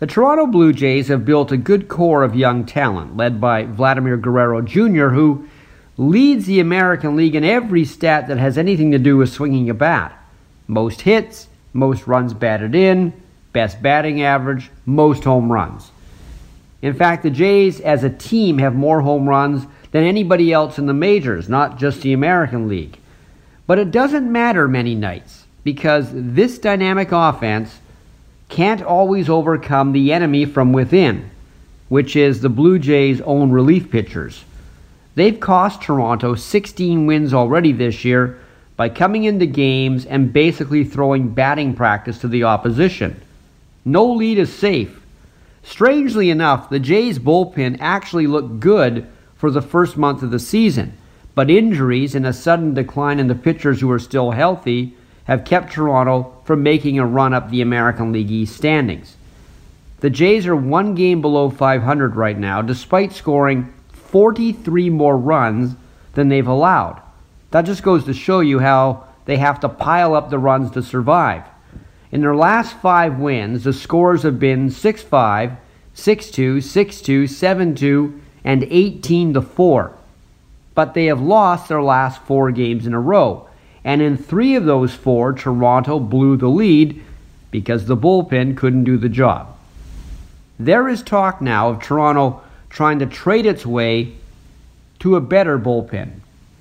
The Toronto Blue Jays have built a good core of young talent, led by Vladimir Guerrero Jr., who leads the American League in every stat that has anything to do with swinging a bat. Most hits, most runs batted in, best batting average, most home runs. In fact, the Jays as a team have more home runs than anybody else in the majors, not just the American League. But it doesn't matter many nights because this dynamic offense can't always overcome the enemy from within, which is the Blue Jays' own relief pitchers. They've cost Toronto 16 wins already this year by coming into games and basically throwing batting practice to the opposition. No lead is safe. Strangely enough, the Jays bullpen actually looked good for the first month of the season, but injuries and a sudden decline in the pitchers who are still healthy have kept Toronto from making a run up the American League East standings. The Jays are one game below 500 right now, despite scoring 43 more runs than they've allowed. That just goes to show you how they have to pile up the runs to survive. In their last five wins, the scores have been 6 5, 6 2, 6 2, 7 2, and 18 4. But they have lost their last four games in a row. And in three of those four, Toronto blew the lead because the bullpen couldn't do the job. There is talk now of Toronto trying to trade its way to a better bullpen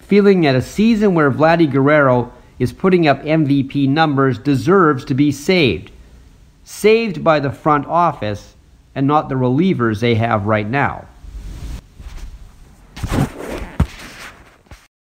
feeling that a season where Vladdy Guerrero is putting up MVP numbers deserves to be saved. Saved by the front office and not the relievers they have right now.